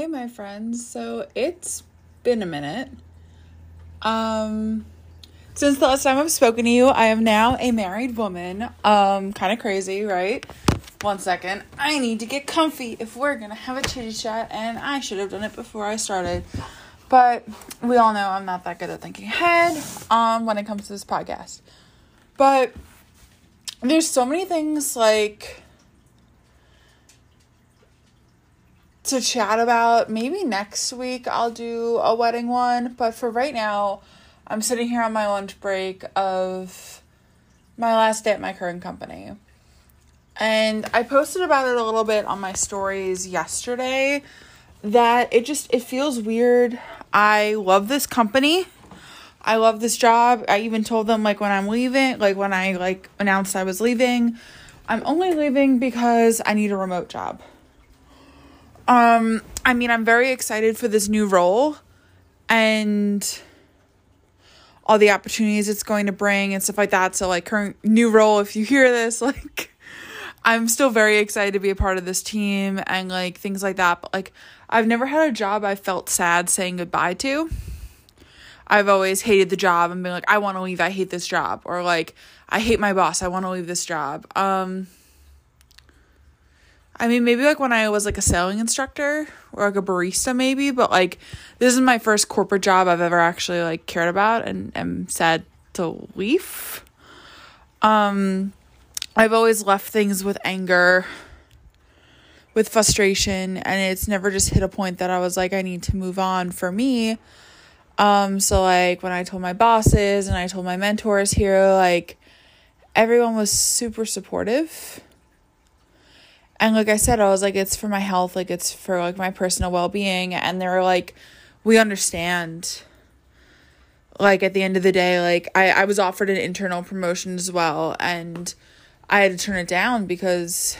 Hey, my friends. So it's been a minute. Um, since the last time I've spoken to you, I am now a married woman. Um, kind of crazy, right? One second. I need to get comfy if we're gonna have a chitty chat, and I should have done it before I started. But we all know I'm not that good at thinking ahead um, when it comes to this podcast. But there's so many things like to chat about. Maybe next week I'll do a wedding one, but for right now, I'm sitting here on my lunch break of my last day at my current company. And I posted about it a little bit on my stories yesterday that it just it feels weird. I love this company. I love this job. I even told them like when I'm leaving, like when I like announced I was leaving, I'm only leaving because I need a remote job. Um, I mean, I'm very excited for this new role and all the opportunities it's going to bring and stuff like that. So, like, current new role, if you hear this, like, I'm still very excited to be a part of this team and like things like that. But, like, I've never had a job I felt sad saying goodbye to. I've always hated the job and been like, I want to leave. I hate this job. Or like, I hate my boss. I want to leave this job. Um, I mean, maybe like when I was like a sailing instructor or like a barista, maybe, but like this is my first corporate job I've ever actually like cared about and am sad to leave. Um, I've always left things with anger, with frustration, and it's never just hit a point that I was like, I need to move on for me. Um, so like when I told my bosses and I told my mentors here, like everyone was super supportive and like I said, I was like, it's for my health, like it's for like my personal well being. And they were like, we understand. Like at the end of the day, like I, I was offered an internal promotion as well and I had to turn it down because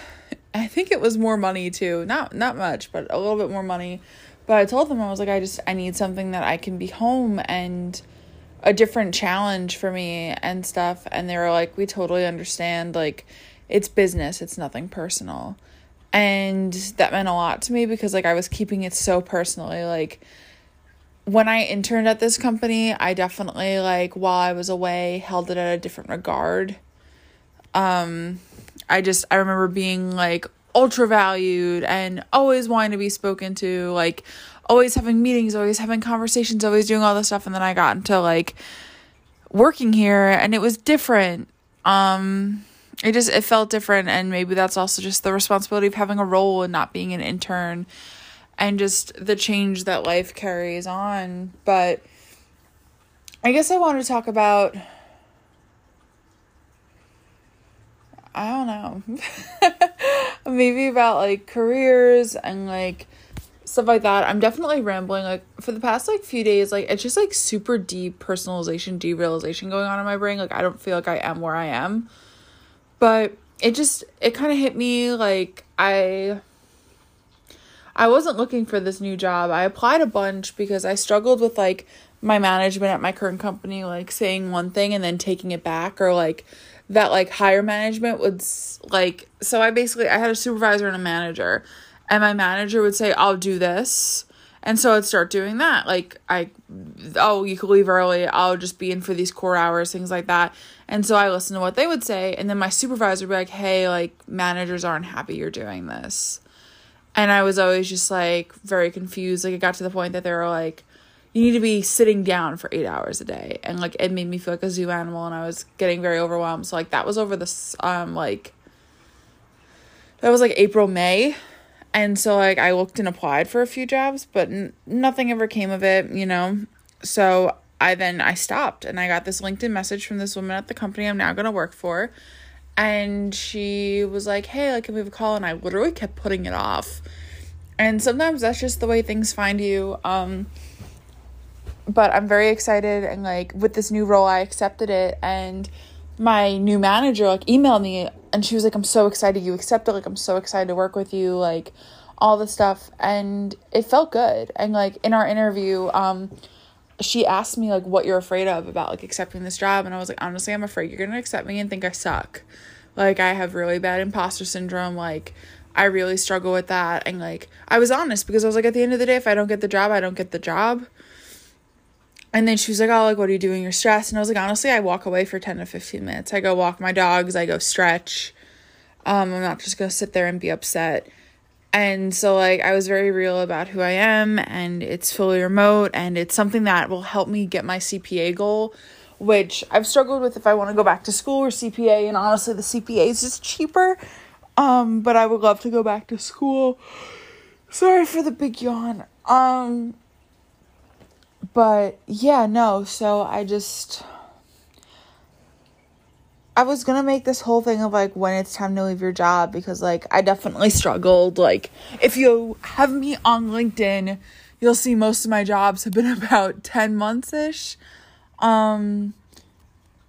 I think it was more money too. Not not much, but a little bit more money. But I told them I was like, I just I need something that I can be home and a different challenge for me and stuff. And they were like, We totally understand, like it's business, it's nothing personal and that meant a lot to me because like I was keeping it so personally like when I interned at this company, I definitely like while I was away held it at a different regard. Um I just I remember being like ultra valued and always wanting to be spoken to, like always having meetings, always having conversations, always doing all this stuff and then I got into like working here and it was different. Um it just it felt different and maybe that's also just the responsibility of having a role and not being an intern and just the change that life carries on. But i guess i want to talk about i don't know maybe about like careers and like stuff like that. I'm definitely rambling like for the past like few days like it's just like super depersonalization derealization going on in my brain. Like i don't feel like i am where i am but it just it kind of hit me like I I wasn't looking for this new job. I applied a bunch because I struggled with like my management at my current company like saying one thing and then taking it back or like that like higher management would like so I basically I had a supervisor and a manager and my manager would say I'll do this and so I'd start doing that. Like I oh, you could leave early. I'll just be in for these core hours, things like that. And so I listened to what they would say and then my supervisor would be like, "Hey, like managers aren't happy you're doing this." And I was always just like very confused. Like it got to the point that they were like, "You need to be sitting down for 8 hours a day." And like it made me feel like a zoo animal and I was getting very overwhelmed. So like that was over this um like that was like April, May and so like I looked and applied for a few jobs, but n- nothing ever came of it, you know. So I then I stopped and I got this LinkedIn message from this woman at the company I'm now going to work for. And she was like, "Hey, like can we have a call?" And I literally kept putting it off. And sometimes that's just the way things find you. Um but I'm very excited and like with this new role I accepted it and my new manager like emailed me and she was like i'm so excited you accepted like i'm so excited to work with you like all the stuff and it felt good and like in our interview um she asked me like what you're afraid of about like accepting this job and i was like honestly i'm afraid you're gonna accept me and think i suck like i have really bad imposter syndrome like I really struggle with that. And like, I was honest because I was like, at the end of the day, if I don't get the job, I don't get the job. And then she was like, Oh, like, what are you doing? You're stressed. And I was like, Honestly, I walk away for 10 to 15 minutes. I go walk my dogs, I go stretch. Um, I'm not just going to sit there and be upset. And so, like, I was very real about who I am, and it's fully remote, and it's something that will help me get my CPA goal, which I've struggled with if I want to go back to school or CPA. And honestly, the CPA is just cheaper. Um, but I would love to go back to school. Sorry for the big yawn. Um, but yeah, no, so I just I was gonna make this whole thing of like when it's time to leave your job because like I definitely struggled. Like if you have me on LinkedIn, you'll see most of my jobs have been about 10 months ish. Um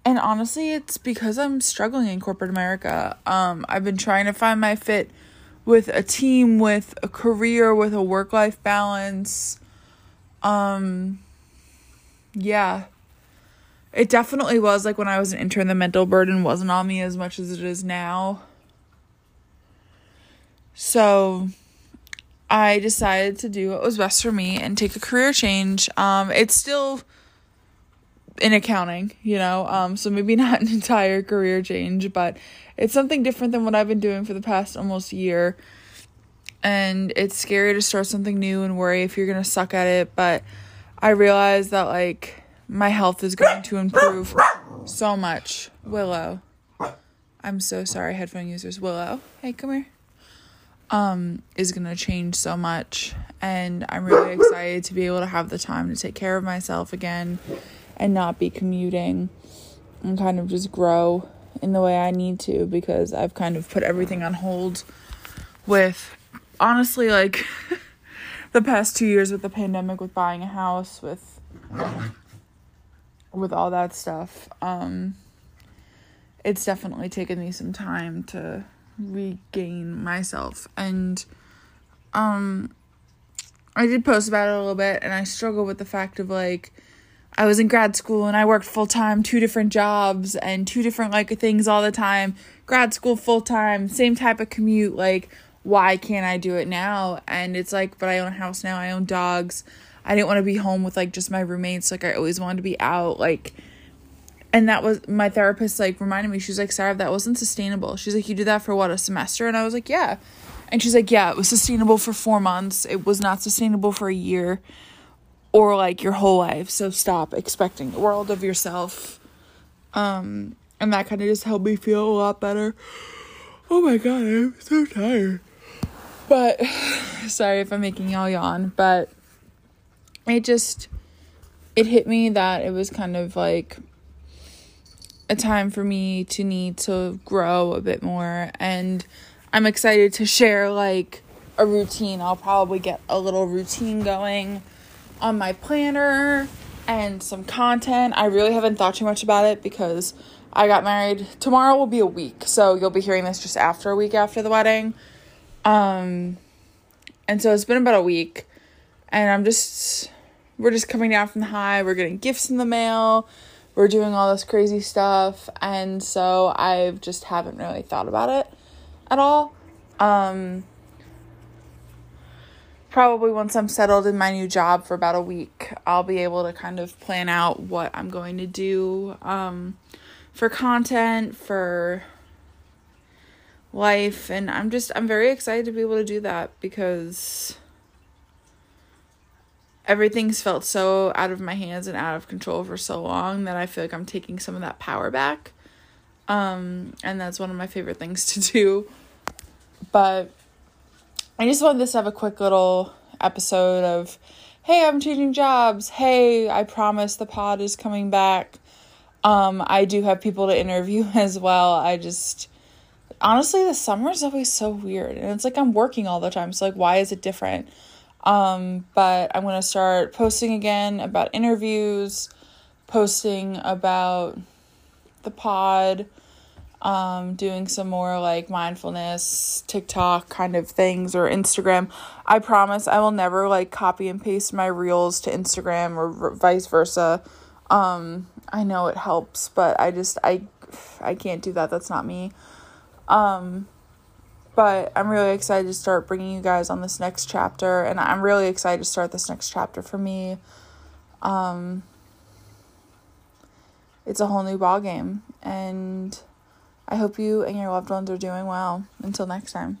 and honestly, it's because I'm struggling in corporate America. Um I've been trying to find my fit with a team, with a career, with a work-life balance. Um yeah. It definitely was like when I was an intern, the mental burden wasn't on me as much as it is now. So I decided to do what was best for me and take a career change. Um, it's still in accounting, you know, um, so maybe not an entire career change, but it's something different than what I've been doing for the past almost year. And it's scary to start something new and worry if you're gonna suck at it, but I realize that like my health is going to improve so much. Willow. I'm so sorry, headphone users. Willow, hey, come here. Um, is gonna change so much, and I'm really excited to be able to have the time to take care of myself again, and not be commuting, and kind of just grow in the way I need to because I've kind of put everything on hold. With honestly, like. the past two years with the pandemic, with buying a house, with with all that stuff. Um, it's definitely taken me some time to regain myself, and um, I did post about it a little bit, and I struggle with the fact of like. I was in grad school and I worked full time, two different jobs and two different like things all the time. Grad school full time, same type of commute, like why can't I do it now? And it's like, but I own a house now, I own dogs. I didn't want to be home with like just my roommates. Like I always wanted to be out. Like and that was my therapist like reminded me, she was like, Sarah, that wasn't sustainable. She's like, You did that for what, a semester? And I was like, Yeah. And she's like, Yeah, it was sustainable for four months. It was not sustainable for a year or like your whole life. So stop expecting the world of yourself. Um and that kind of just helped me feel a lot better. Oh my god, I'm so tired. But sorry if I'm making y'all yawn, but it just it hit me that it was kind of like a time for me to need to grow a bit more and I'm excited to share like a routine. I'll probably get a little routine going on my planner and some content. I really haven't thought too much about it because I got married. Tomorrow will be a week, so you'll be hearing this just after a week after the wedding. Um and so it's been about a week and I'm just we're just coming down from the high. We're getting gifts in the mail. We're doing all this crazy stuff and so I just haven't really thought about it at all. Um probably once I'm settled in my new job for about a week, I'll be able to kind of plan out what I'm going to do um for content, for life and I'm just I'm very excited to be able to do that because everything's felt so out of my hands and out of control for so long that I feel like I'm taking some of that power back. Um and that's one of my favorite things to do. But I just wanted this to have a quick little episode of hey, I'm changing jobs. Hey, I promise the pod is coming back. Um I do have people to interview as well. I just honestly the summer is always so weird and it's like i'm working all the time so like why is it different? Um but i'm going to start posting again about interviews posting about the pod um doing some more like mindfulness tiktok kind of things or instagram. I promise i will never like copy and paste my reels to instagram or vice versa. Um i know it helps but i just i i can't do that. That's not me um but I'm really excited to start bringing you guys on this next chapter, and I'm really excited to start this next chapter for me. Um, it's a whole new ball game, and I hope you and your loved ones are doing well. Until next time.